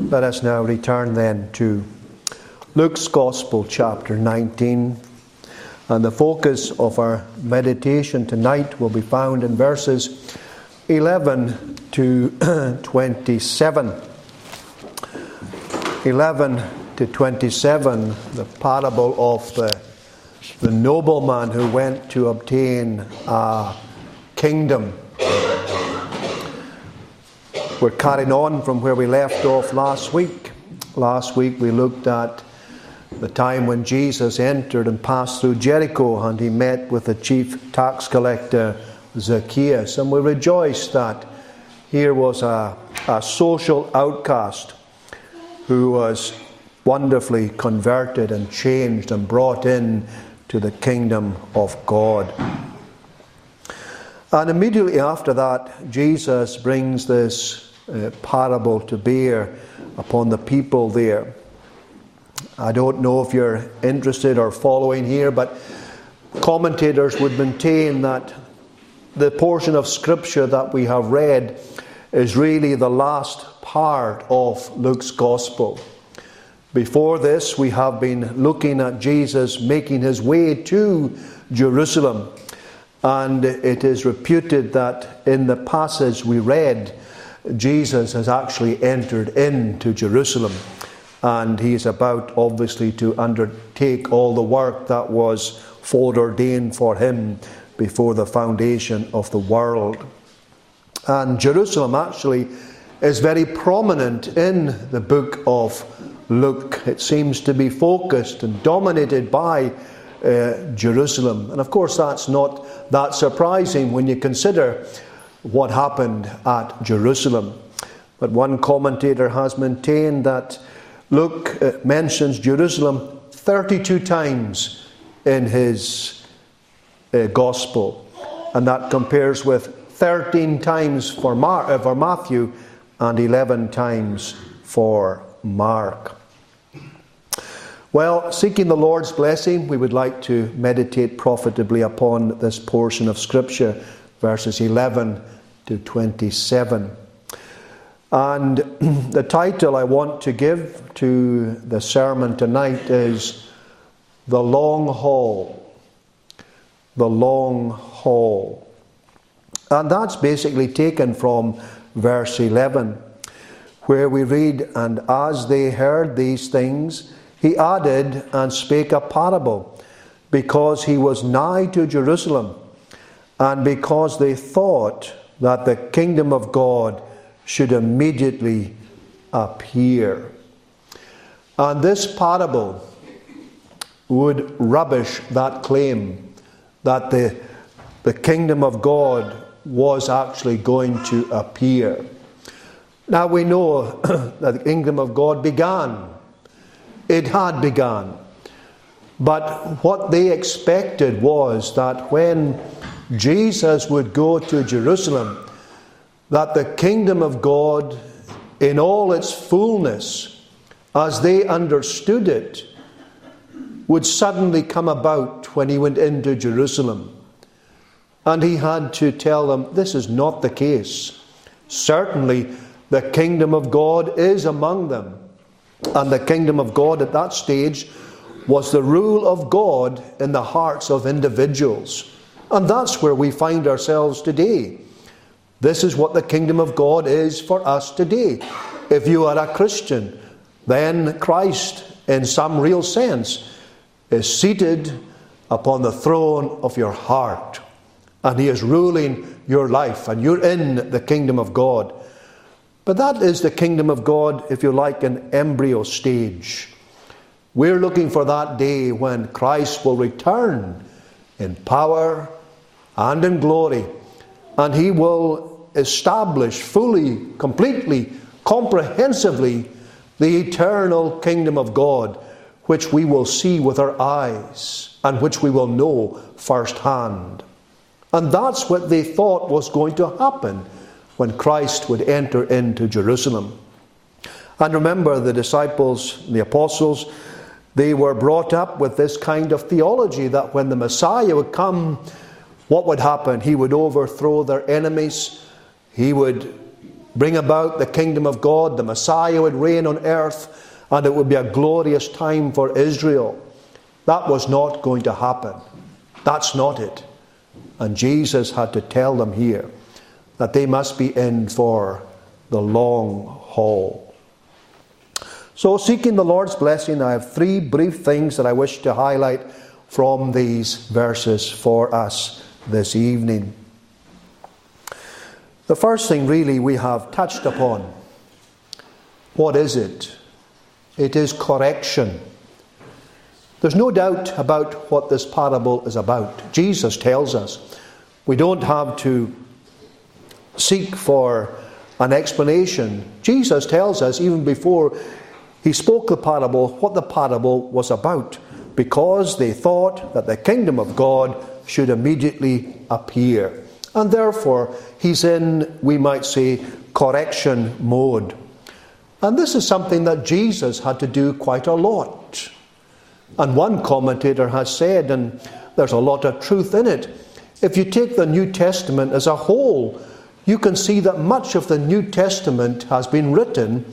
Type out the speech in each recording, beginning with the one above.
Let us now return then to Luke's Gospel, chapter 19. And the focus of our meditation tonight will be found in verses 11 to 27. 11 to 27, the parable of the, the nobleman who went to obtain a kingdom. We're carrying on from where we left off last week. Last week we looked at the time when Jesus entered and passed through Jericho and he met with the chief tax collector Zacchaeus. And we rejoiced that here was a, a social outcast who was wonderfully converted and changed and brought in to the kingdom of God. And immediately after that, Jesus brings this uh, parable to bear upon the people there. I don't know if you're interested or following here, but commentators would maintain that the portion of Scripture that we have read is really the last part of Luke's Gospel. Before this, we have been looking at Jesus making his way to Jerusalem. And it is reputed that in the passage we read, Jesus has actually entered into Jerusalem and he is about, obviously, to undertake all the work that was foreordained for him before the foundation of the world. And Jerusalem actually is very prominent in the book of Luke. It seems to be focused and dominated by uh, Jerusalem. And of course, that's not that surprising when you consider what happened at Jerusalem. But one commentator has maintained that Luke mentions Jerusalem 32 times in his uh, gospel, and that compares with 13 times for, Mar- uh, for Matthew and 11 times for Mark. Well, seeking the Lord's blessing, we would like to meditate profitably upon this portion of Scripture verses 11 to 27. And the title I want to give to the sermon tonight is The Long Haul. The Long Haul. And that's basically taken from verse 11, where we read, And as they heard these things, he added and spake a parable, because he was nigh to Jerusalem and because they thought that the kingdom of God should immediately appear. And this parable would rubbish that claim that the, the kingdom of God was actually going to appear. Now we know that the kingdom of God began. It had begun. But what they expected was that when Jesus would go to Jerusalem, that the kingdom of God, in all its fullness, as they understood it, would suddenly come about when he went into Jerusalem. And he had to tell them this is not the case. Certainly, the kingdom of God is among them. And the kingdom of God at that stage was the rule of God in the hearts of individuals. And that's where we find ourselves today. This is what the kingdom of God is for us today. If you are a Christian, then Christ, in some real sense, is seated upon the throne of your heart. And He is ruling your life, and you're in the kingdom of God. But that is the kingdom of God, if you like, an embryo stage. We're looking for that day when Christ will return in power and in glory. And he will establish fully, completely, comprehensively the eternal kingdom of God, which we will see with our eyes and which we will know firsthand. And that's what they thought was going to happen when Christ would enter into Jerusalem. And remember, the disciples, the apostles, they were brought up with this kind of theology that when the Messiah would come, what would happen? He would overthrow their enemies, he would bring about the kingdom of God, the Messiah would reign on earth, and it would be a glorious time for Israel. That was not going to happen. That's not it. And Jesus had to tell them here that they must be in for the long haul. So, seeking the Lord's blessing, I have three brief things that I wish to highlight from these verses for us this evening. The first thing, really, we have touched upon. What is it? It is correction. There's no doubt about what this parable is about. Jesus tells us. We don't have to seek for an explanation. Jesus tells us, even before he spoke the parable, what the parable was about, because they thought that the kingdom of God should immediately appear. And therefore, he's in, we might say, correction mode. And this is something that Jesus had to do quite a lot. And one commentator has said, and there's a lot of truth in it, if you take the New Testament as a whole, you can see that much of the New Testament has been written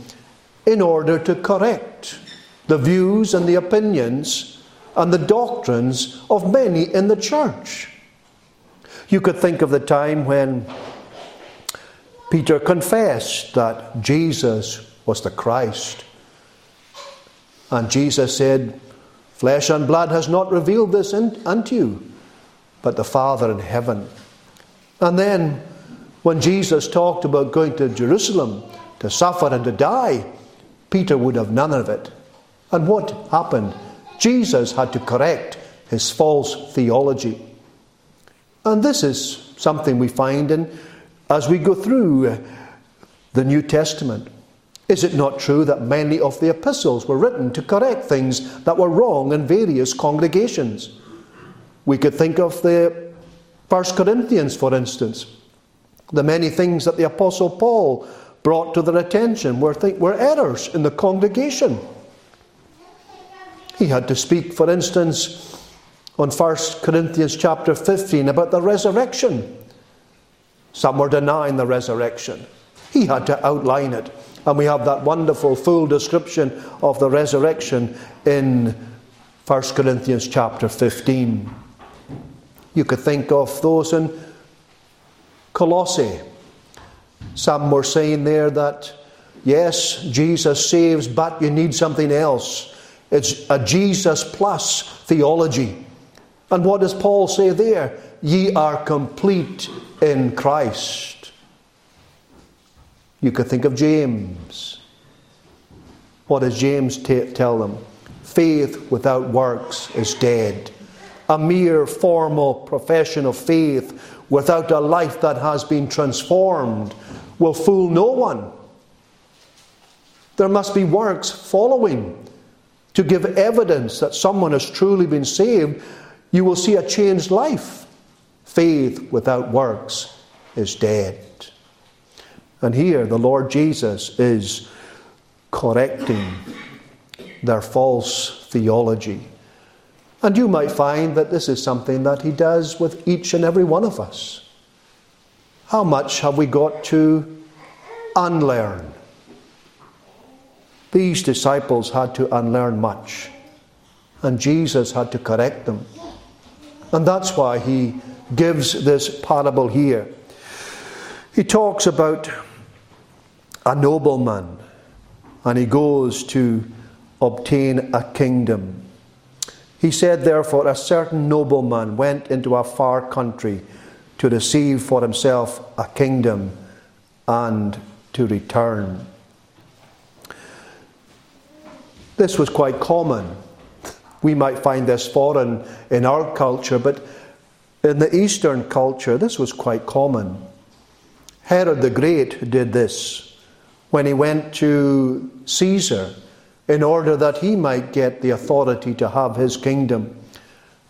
in order to correct the views and the opinions and the doctrines of many in the church. You could think of the time when Peter confessed that Jesus was the Christ. And Jesus said, Flesh and blood has not revealed this unto you, but the Father in heaven. And then, when Jesus talked about going to Jerusalem to suffer and to die, Peter would have none of it. And what happened? Jesus had to correct his false theology. And this is something we find in as we go through the New Testament. Is it not true that many of the epistles were written to correct things that were wrong in various congregations? We could think of the First Corinthians, for instance. The many things that the Apostle Paul brought to their attention were, th- were errors in the congregation. He had to speak, for instance, on 1 Corinthians chapter 15 about the resurrection. Some were denying the resurrection. He had to outline it. And we have that wonderful full description of the resurrection in 1 Corinthians chapter 15. You could think of those in Colossae. Some were saying there that, yes, Jesus saves, but you need something else. It's a Jesus plus theology. And what does Paul say there? Ye are complete in Christ. You could think of James. What does James t- tell them? Faith without works is dead. A mere formal profession of faith without a life that has been transformed will fool no one. There must be works following to give evidence that someone has truly been saved you will see a changed life. Faith without works is dead. And here the Lord Jesus is correcting their false theology. And you might find that this is something that he does with each and every one of us. How much have we got to unlearn? These disciples had to unlearn much, and Jesus had to correct them. And that's why he gives this parable here. He talks about a nobleman and he goes to obtain a kingdom. He said, therefore, a certain nobleman went into a far country to receive for himself a kingdom and to return. This was quite common we might find this foreign in our culture, but in the Eastern culture, this was quite common. Herod the Great did this when he went to Caesar in order that he might get the authority to have his kingdom.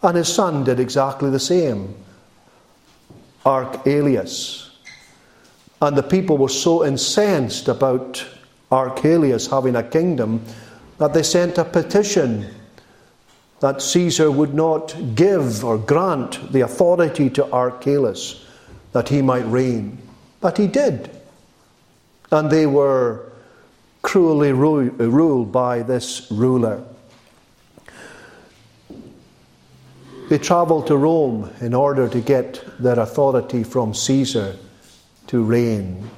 And his son did exactly the same, Archelaus. And the people were so incensed about Archelaus having a kingdom that they sent a petition that Caesar would not give or grant the authority to Archelaus that he might reign. But he did. and they were cruelly ru- ruled by this ruler. They traveled to Rome in order to get their authority from Caesar to reign.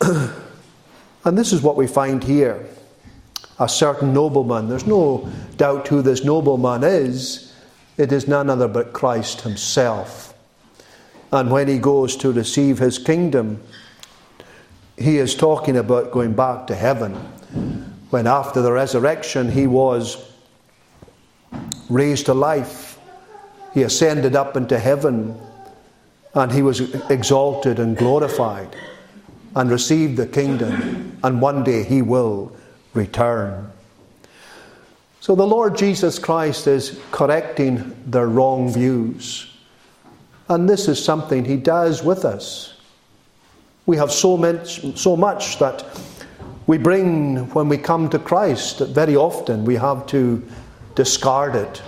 and this is what we find here. A certain nobleman, there's no doubt who this nobleman is. It is none other but Christ Himself. And when He goes to receive His kingdom, He is talking about going back to heaven. When after the resurrection He was raised to life. He ascended up into heaven and he was exalted and glorified and received the kingdom, and one day he will return. So the Lord Jesus Christ is correcting their wrong views. And this is something he does with us. We have so much, so much that we bring when we come to Christ that very often we have to discard it.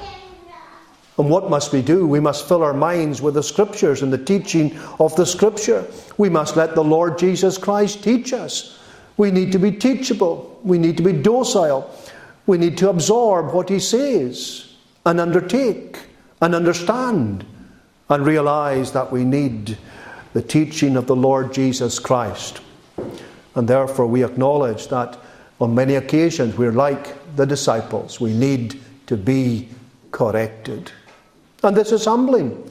And what must we do? We must fill our minds with the Scriptures and the teaching of the Scripture. We must let the Lord Jesus Christ teach us. We need to be teachable. We need to be docile. We need to absorb what He says and undertake and understand and realize that we need the teaching of the Lord Jesus Christ. And therefore, we acknowledge that on many occasions we're like the disciples. We need to be corrected. And this is humbling.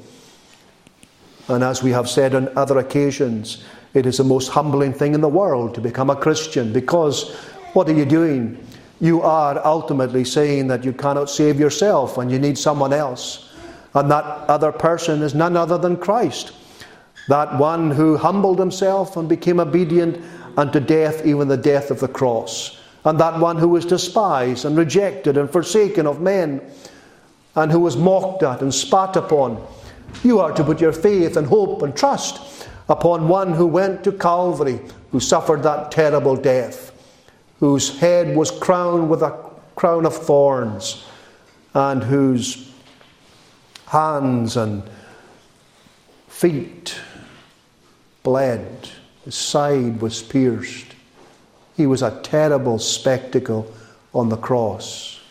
And as we have said on other occasions, it is the most humbling thing in the world to become a Christian because what are you doing? You are ultimately saying that you cannot save yourself and you need someone else. And that other person is none other than Christ. That one who humbled himself and became obedient unto death, even the death of the cross and that one who was despised and rejected and forsaken of men, and who was mocked at and spat upon. You are to put your faith and hope and trust upon one who went to Calvary, who suffered that terrible death, whose head was crowned with a crown of thorns, and whose hands and feet bled, his side was pierced he was a terrible spectacle on the cross.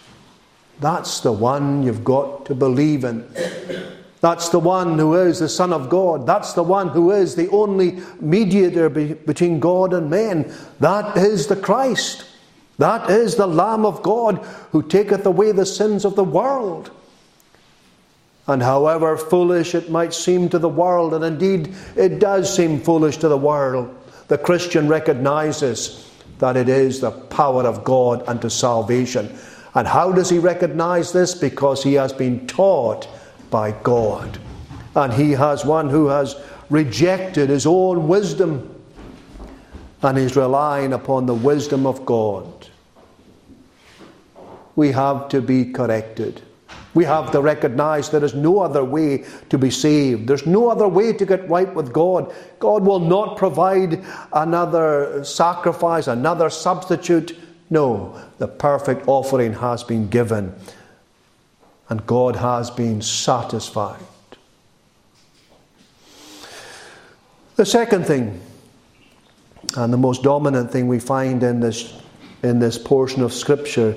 That's the one you've got to believe in. That's the one who is the Son of God. That's the one who is the only mediator be- between God and men. That is the Christ. That is the Lamb of God who taketh away the sins of the world. And however foolish it might seem to the world, and indeed it does seem foolish to the world, the Christian recognizes that it is the power of God unto salvation. And how does he recognize this? Because he has been taught by God. And he has one who has rejected his own wisdom and is relying upon the wisdom of God. We have to be corrected. We have to recognize there is no other way to be saved. There's no other way to get right with God. God will not provide another sacrifice, another substitute. No, the perfect offering has been given, and God has been satisfied. The second thing, and the most dominant thing we find in this, in this portion of Scripture,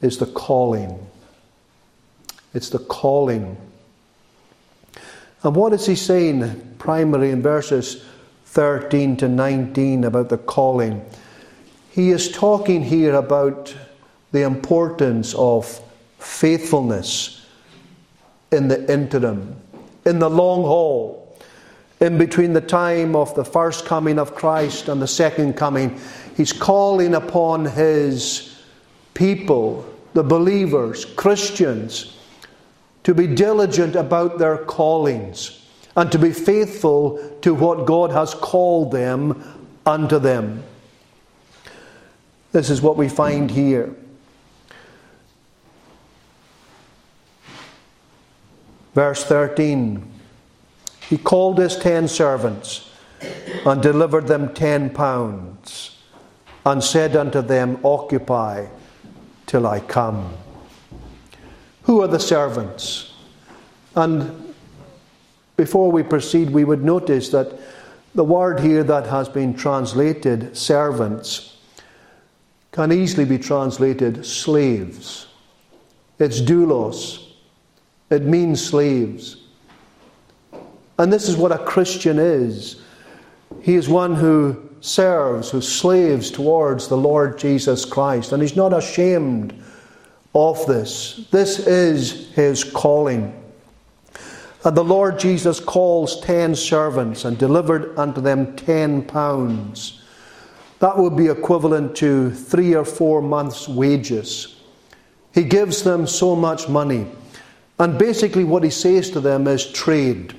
is the calling. It's the calling. And what is he saying primarily in verses 13 to 19 about the calling? He is talking here about the importance of faithfulness in the interim, in the long haul, in between the time of the first coming of Christ and the second coming. He's calling upon his people, the believers, Christians, to be diligent about their callings and to be faithful to what God has called them unto them. This is what we find here. Verse 13 He called his ten servants and delivered them ten pounds and said unto them, Occupy till I come. Who are the servants? And before we proceed, we would notice that The word here that has been translated servants can easily be translated slaves. It's doulos, it means slaves. And this is what a Christian is. He is one who serves, who slaves towards the Lord Jesus Christ. And he's not ashamed of this. This is his calling. And the Lord Jesus calls ten servants and delivered unto them ten pounds. That would be equivalent to three or four months' wages. He gives them so much money. And basically, what he says to them is trade.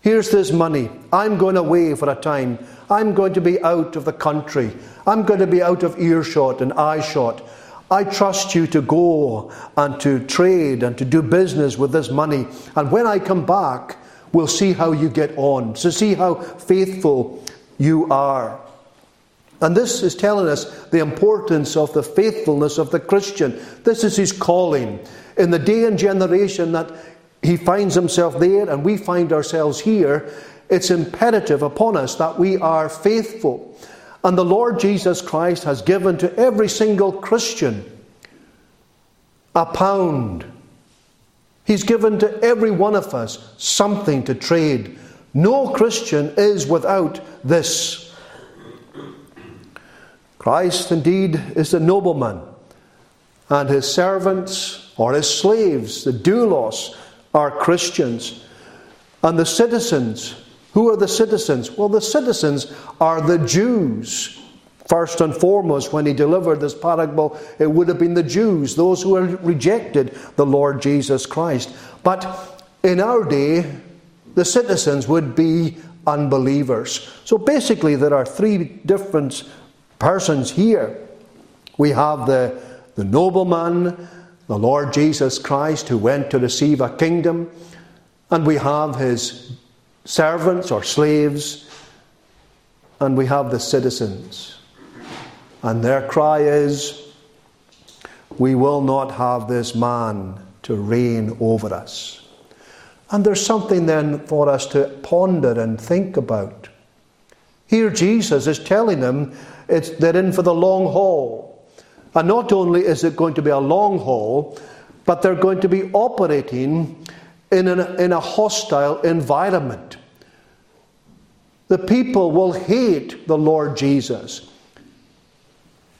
Here's this money. I'm going away for a time. I'm going to be out of the country. I'm going to be out of earshot and eyeshot. I trust you to go and to trade and to do business with this money. And when I come back, we'll see how you get on, to see how faithful you are. And this is telling us the importance of the faithfulness of the Christian. This is his calling. In the day and generation that he finds himself there and we find ourselves here, it's imperative upon us that we are faithful. And the Lord Jesus Christ has given to every single Christian a pound. He's given to every one of us something to trade. No Christian is without this. Christ indeed is the nobleman, and his servants or his slaves, the doulos, are Christians. And the citizens who are the citizens? Well, the citizens are the Jews. First and foremost, when he delivered this parable, it would have been the Jews, those who had rejected the Lord Jesus Christ. But in our day, the citizens would be unbelievers. So basically, there are three different persons here. We have the, the nobleman, the Lord Jesus Christ, who went to receive a kingdom, and we have his servants or slaves, and we have the citizens. And their cry is, We will not have this man to reign over us. And there's something then for us to ponder and think about. Here, Jesus is telling them it's, they're in for the long haul. And not only is it going to be a long haul, but they're going to be operating in, an, in a hostile environment. The people will hate the Lord Jesus.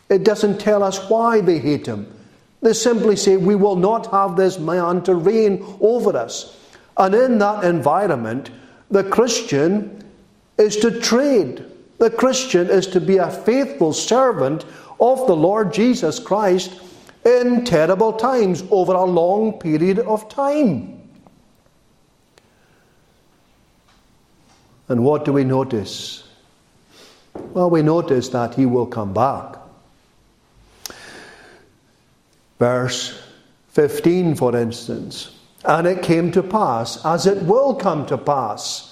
It doesn't tell us why they hate him. They simply say, We will not have this man to reign over us. And in that environment, the Christian is to trade. The Christian is to be a faithful servant of the Lord Jesus Christ in terrible times over a long period of time. And what do we notice? Well, we notice that he will come back. Verse 15, for instance. And it came to pass, as it will come to pass.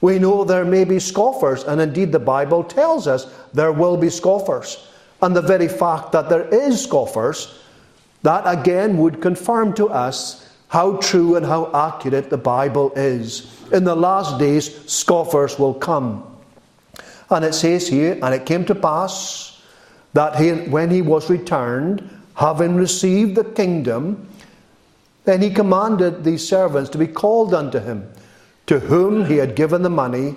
We know there may be scoffers, and indeed the Bible tells us there will be scoffers. And the very fact that there is scoffers, that again would confirm to us how true and how accurate the Bible is. In the last days, scoffers will come. And it says here, and it came to pass that he, when he was returned, having received the kingdom, then he commanded these servants to be called unto him, to whom he had given the money,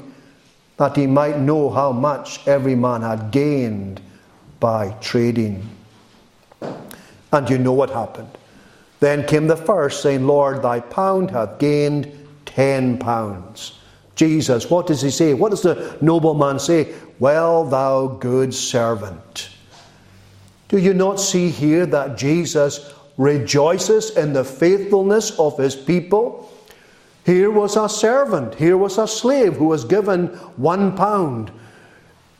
that he might know how much every man had gained by trading. And you know what happened. Then came the first, saying, Lord, thy pound hath gained ten pounds. Jesus, what does he say? What does the nobleman say? Well, thou good servant. Do you not see here that Jesus rejoices in the faithfulness of his people? Here was a servant, here was a slave who was given one pound.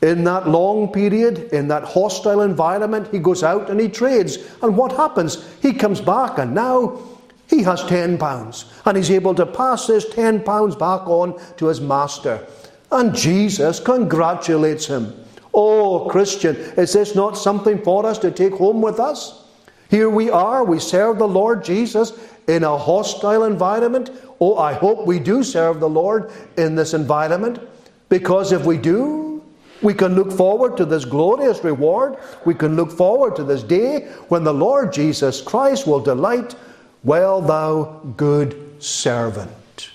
In that long period, in that hostile environment, he goes out and he trades. And what happens? He comes back and now he has 10 pounds and he's able to pass this 10 pounds back on to his master. And Jesus congratulates him. Oh, Christian, is this not something for us to take home with us? Here we are, we serve the Lord Jesus in a hostile environment. Oh, I hope we do serve the Lord in this environment. Because if we do, we can look forward to this glorious reward. We can look forward to this day when the Lord Jesus Christ will delight, Well, thou good servant.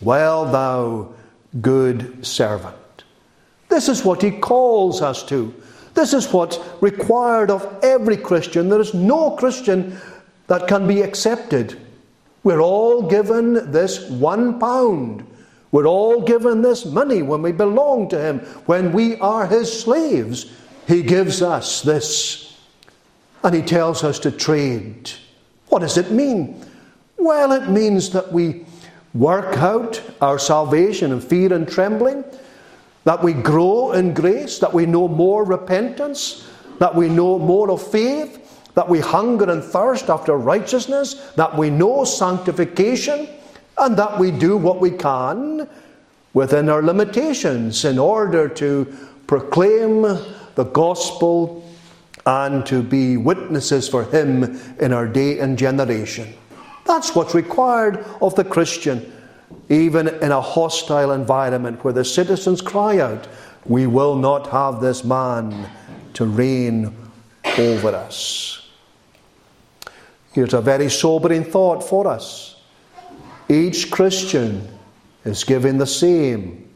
Well, thou good servant. This is what he calls us to. This is what's required of every Christian. There is no Christian that can be accepted. We're all given this one pound. We're all given this money when we belong to Him, when we are His slaves. He gives us this. And He tells us to trade. What does it mean? Well, it means that we work out our salvation in fear and trembling that we grow in grace, that we know more repentance, that we know more of faith, that we hunger and thirst after righteousness, that we know sanctification, and that we do what we can within our limitations in order to proclaim the gospel and to be witnesses for Him in our day and generation. That's what's required of the Christian even in a hostile environment where the citizens cry out, We will not have this man to reign over us. Here's a very sobering thought for us. Each Christian is given the same,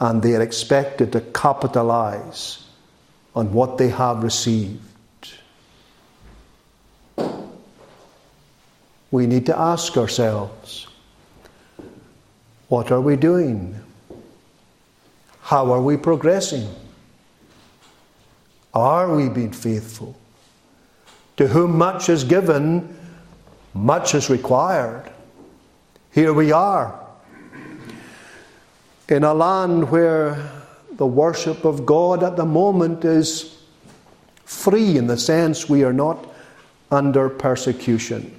and they are expected to capitalize on what they have received. We need to ask ourselves what are we doing? How are we progressing? Are we being faithful? To whom much is given, much is required. Here we are in a land where the worship of God at the moment is free in the sense we are not under persecution.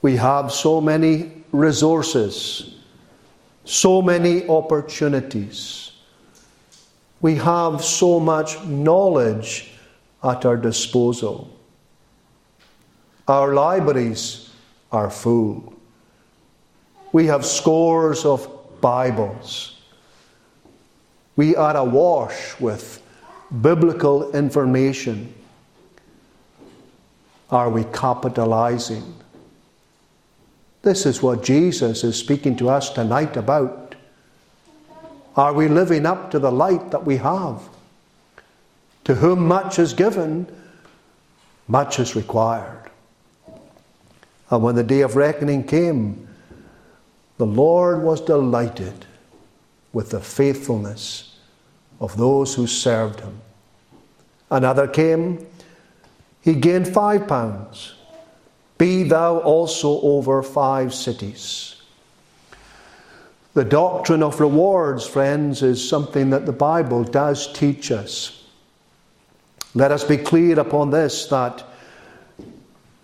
We have so many resources, so many opportunities. We have so much knowledge at our disposal. Our libraries are full. We have scores of Bibles. We are awash with biblical information. Are we capitalizing? This is what Jesus is speaking to us tonight about. Are we living up to the light that we have? To whom much is given, much is required. And when the day of reckoning came, the Lord was delighted with the faithfulness of those who served him. Another came, he gained five pounds. Be thou also over five cities. The doctrine of rewards, friends, is something that the Bible does teach us. Let us be clear upon this that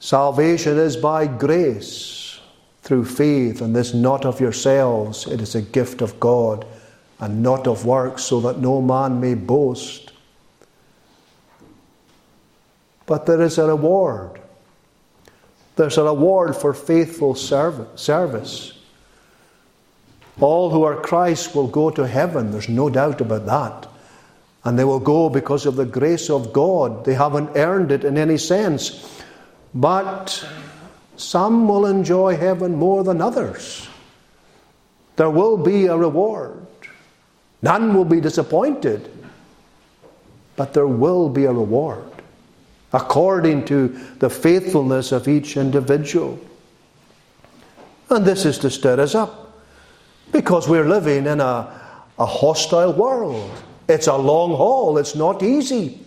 salvation is by grace through faith, and this not of yourselves, it is a gift of God, and not of works, so that no man may boast. But there is a reward. There's a reward for faithful service. All who are Christ will go to heaven, there's no doubt about that. And they will go because of the grace of God. They haven't earned it in any sense. But some will enjoy heaven more than others. There will be a reward. None will be disappointed. But there will be a reward according to the faithfulness of each individual. And this is to stir us up because we're living in a, a hostile world. It's a long haul, it's not easy.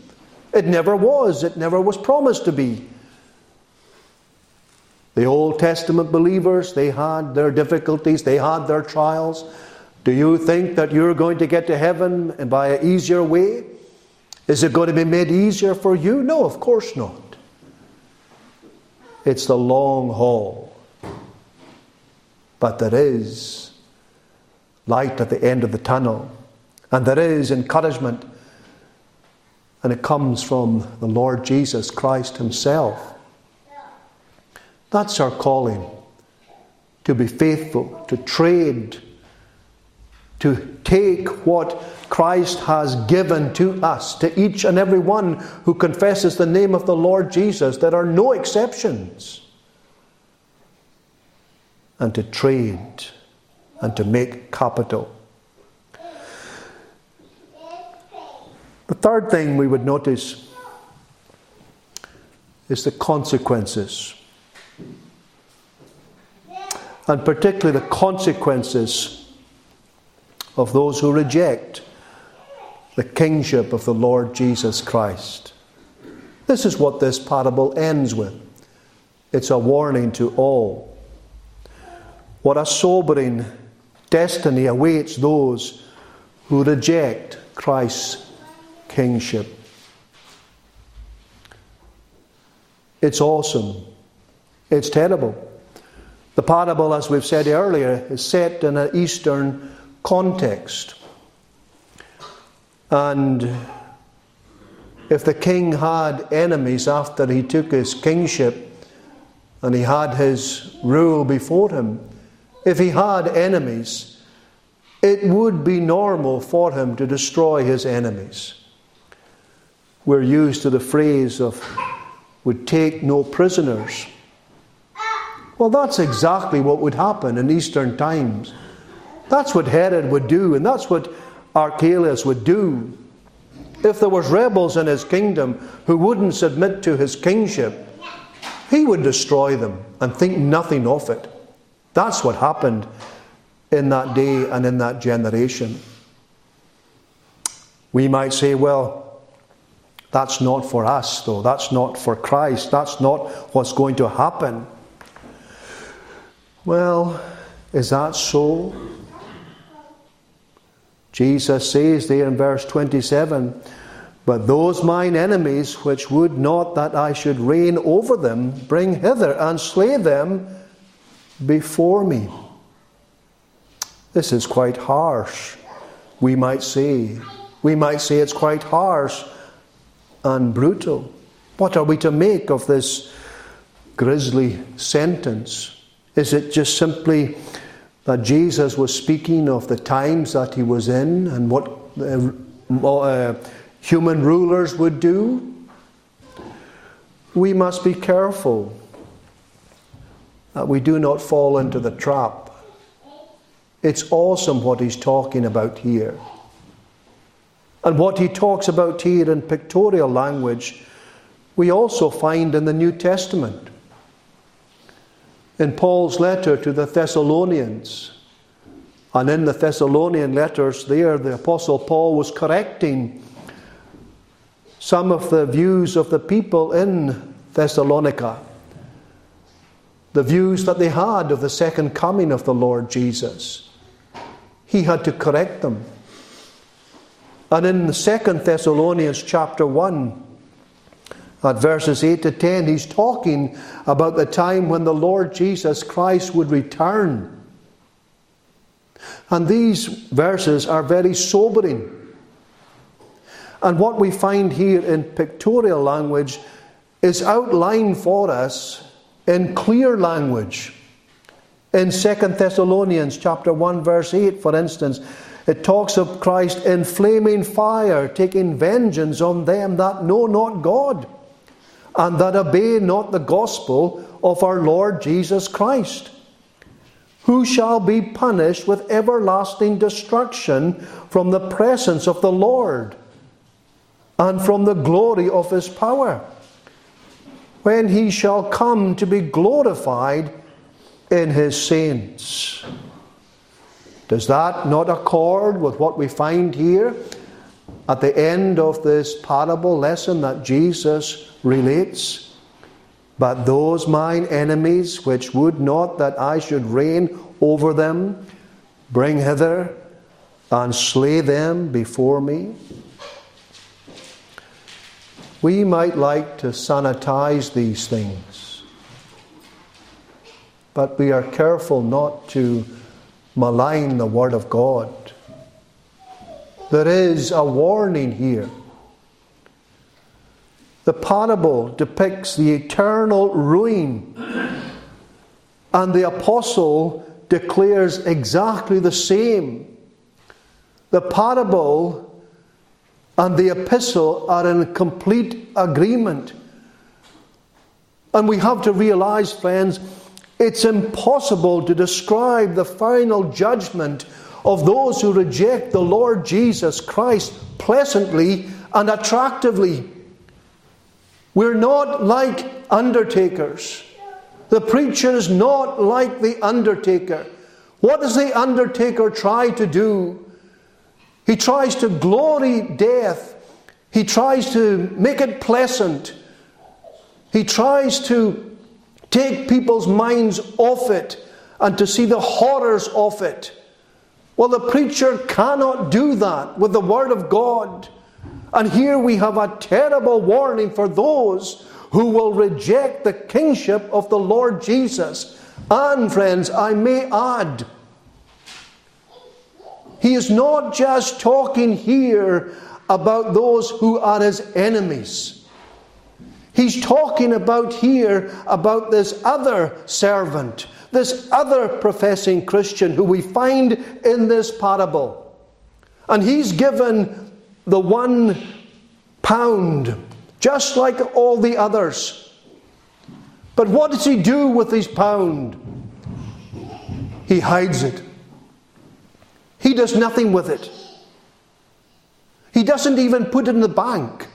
It never was, it never was promised to be. The Old Testament believers, they had their difficulties, they had their trials. Do you think that you're going to get to heaven by an easier way? Is it going to be made easier for you? No, of course not. It's the long haul. But there is light at the end of the tunnel, and there is encouragement, and it comes from the Lord Jesus Christ Himself. That's our calling to be faithful, to trade to take what Christ has given to us, to each and every one who confesses the name of the Lord Jesus. There are no exceptions. And to trade and to make capital. The third thing we would notice is the consequences. And particularly the consequences of those who reject the kingship of the Lord Jesus Christ. This is what this parable ends with. It's a warning to all. What a sobering destiny awaits those who reject Christ's kingship. It's awesome. It's terrible. The parable, as we've said earlier, is set in an Eastern context. And if the king had enemies after he took his kingship and he had his rule before him, if he had enemies, it would be normal for him to destroy his enemies. We're used to the phrase of would take no prisoners. Well, that's exactly what would happen in Eastern times. That's what Herod would do, and that's what Archelaus would do. If there was rebels in his kingdom who wouldn't submit to his kingship, he would destroy them and think nothing of it. That's what happened in that day and in that generation. We might say, well, that's not for us, though. That's not for Christ. That's not what's going to happen. Well, is that so? Jesus says there in verse 27 But those mine enemies which would not that I should reign over them, bring hither and slay them before me. This is quite harsh, we might say. We might say it's quite harsh and brutal. What are we to make of this grisly sentence? Is it just simply that Jesus was speaking of the times that he was in and what uh, uh, human rulers would do, we must be careful that we do not fall into the trap. It's awesome what he's talking about here. And what he talks about here in pictorial language, we also find in the New Testament in Paul's letter to the Thessalonians. And in the Thessalonian letters, there, the Apostle Paul was correcting some of the views of the people in Thessalonica, the views that they had of the second coming of the Lord Jesus. He had to correct them. And in the second Thessalonians chapter 1, at verses 8 to 10, he's talking about the time when the Lord Jesus Christ would return. And these verses are very sobering. And what we find here in pictorial language is outlined for us in clear language. In 2 Thessalonians chapter 1 verse 8 for instance, it talks of Christ in flaming fire taking vengeance on them that know not God and that obey not the gospel of our Lord Jesus Christ, who shall be punished with everlasting destruction from the presence of the Lord and from the glory of his power, when he shall come to be glorified in his saints. Does that not accord with what we find here at the end of this parable lesson that Jesus relates, But those mine enemies which would not that I should reign over them, bring hither and slay them before me. We might like to sanitize these things, but we are careful not to malign the Word of God. There is a warning here. The parable depicts the eternal ruin, and the apostle declares exactly the same the parable and the epistle are in complete agreement. And we have to realize, friends, it's impossible to describe the final judgment of those who reject the Lord Jesus Christ pleasantly and attractively. We're not like undertakers. The preacher is not like the undertaker. What does the undertaker try to do? He tries to glory death. He tries to make it pleasant. He tries to take people's minds off it and to see the horrors of it. Well, the preacher cannot do that with the Word of God. And here we have a terrible warning for those who will reject the kingship of the Lord Jesus. And, friends, I may add, he is not just talking here about those who are his enemies. He's talking about here about this other servant, this other professing Christian who we find in this parable. And he's given the one pound, just like all the others. But what does he do with his pound? He hides it. He does nothing with it. He doesn't even put it in the bank.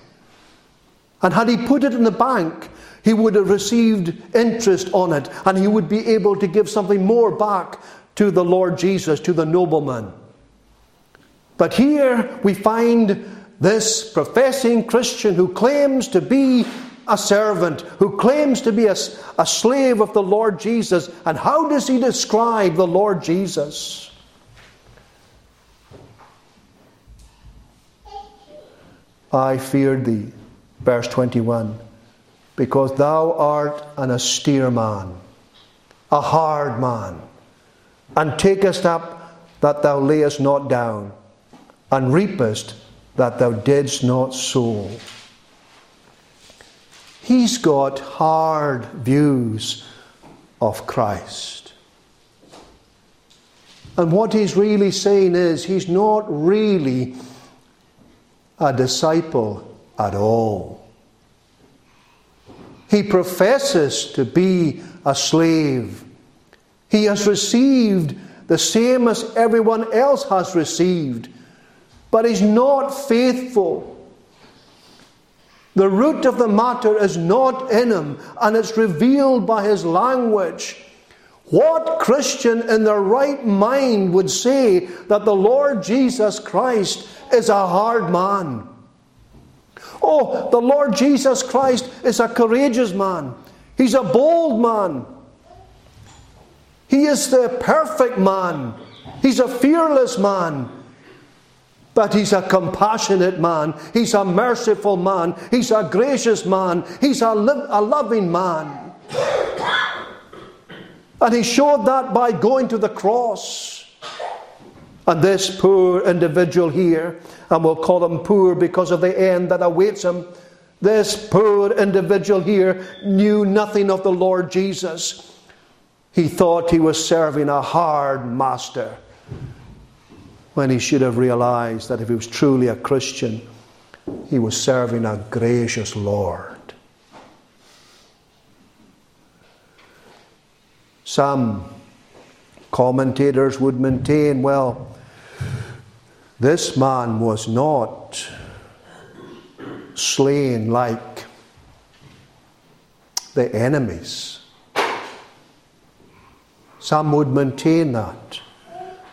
And had he put it in the bank, he would have received interest on it and he would be able to give something more back to the Lord Jesus, to the nobleman. But here we find this professing Christian who claims to be a servant, who claims to be a, a slave of the Lord Jesus. And how does he describe the Lord Jesus? I feared thee. Verse 21 Because thou art an austere man, a hard man, and takest up that thou layest not down, and reapest that thou didst not sow. He's got hard views of Christ. And what he's really saying is, he's not really a disciple at all. He professes to be a slave. He has received the same as everyone else has received, but he's not faithful. The root of the matter is not in him, and it's revealed by his language. What Christian in their right mind would say that the Lord Jesus Christ is a hard man. Oh, the Lord Jesus Christ is a courageous man. He's a bold man. He is the perfect man. He's a fearless man. But he's a compassionate man. He's a merciful man. He's a gracious man. He's a, li- a loving man. And he showed that by going to the cross. And this poor individual here, and we'll call him poor because of the end that awaits him, this poor individual here knew nothing of the Lord Jesus. He thought he was serving a hard master when he should have realized that if he was truly a Christian, he was serving a gracious Lord. Some commentators would maintain well, this man was not slain like the enemies. Some would maintain that.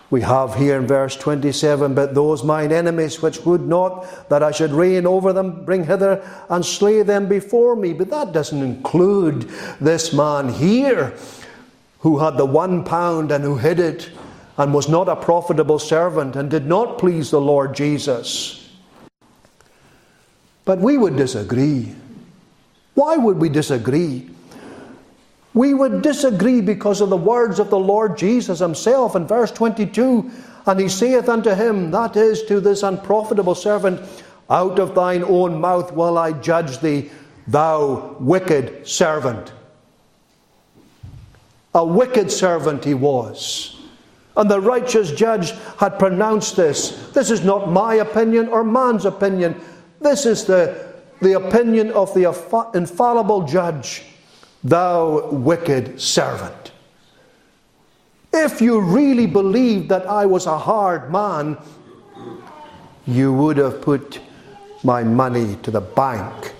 We have here in verse 27 But those mine enemies which would not that I should reign over them, bring hither and slay them before me. But that doesn't include this man here who had the one pound and who hid it and was not a profitable servant and did not please the Lord Jesus. But we would disagree. Why would we disagree? We would disagree because of the words of the Lord Jesus himself in verse 22 And he saith unto him, that is to this unprofitable servant, Out of thine own mouth will I judge thee, thou wicked servant. A wicked servant he was And the righteous judge had pronounced this. This is not my opinion or man's opinion. This is the, the opinion of the infallible judge. Thou wicked servant. If you really believed that I was a hard man, you would have put my money to the bank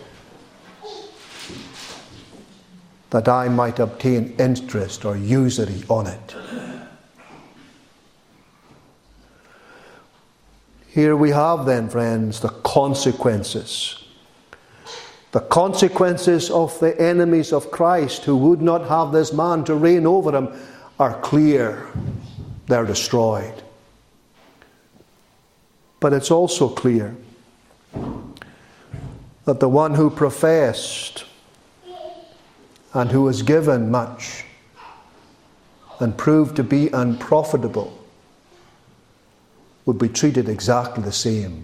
that I might obtain interest or usury on it. Here we have, then, friends, the consequences. The consequences of the enemies of Christ who would not have this man to reign over them are clear. They're destroyed. But it's also clear that the one who professed and who was given much and proved to be unprofitable would be treated exactly the same.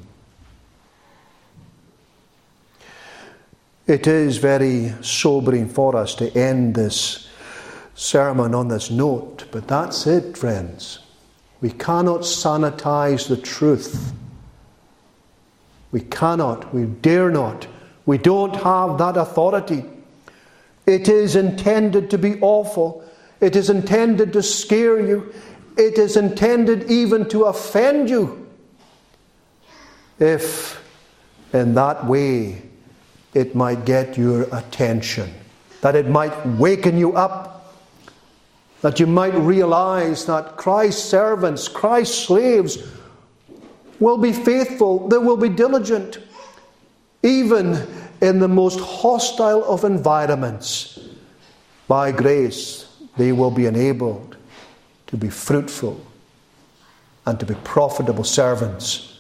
It is very sobering for us to end this sermon on this note, but that's it, friends. We cannot sanitize the truth. We cannot, we dare not. We don't have that authority. It is intended to be awful. It is intended to scare you. It is intended even to offend you. If in that way it might get your attention, that it might waken you up, that you might realize that Christ's servants, Christ's slaves, will be faithful, they will be diligent, even in the most hostile of environments. By grace, they will be enabled to be fruitful and to be profitable servants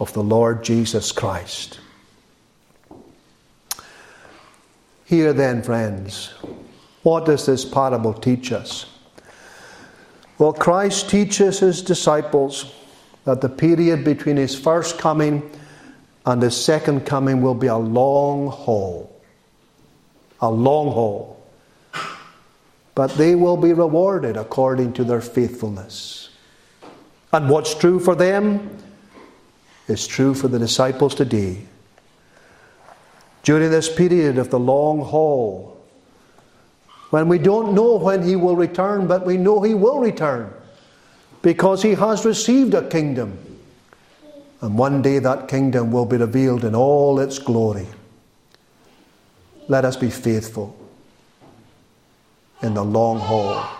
of the Lord Jesus Christ. Here, then, friends, what does this parable teach us? Well, Christ teaches his disciples that the period between his first coming and his second coming will be a long haul. A long haul but they will be rewarded according to their faithfulness. And what's true for them is true for the disciples today. During this period of the long haul, when we don't know when he will return, but we know he will return because he has received a kingdom. And one day that kingdom will be revealed in all its glory. Let us be faithful in the long haul.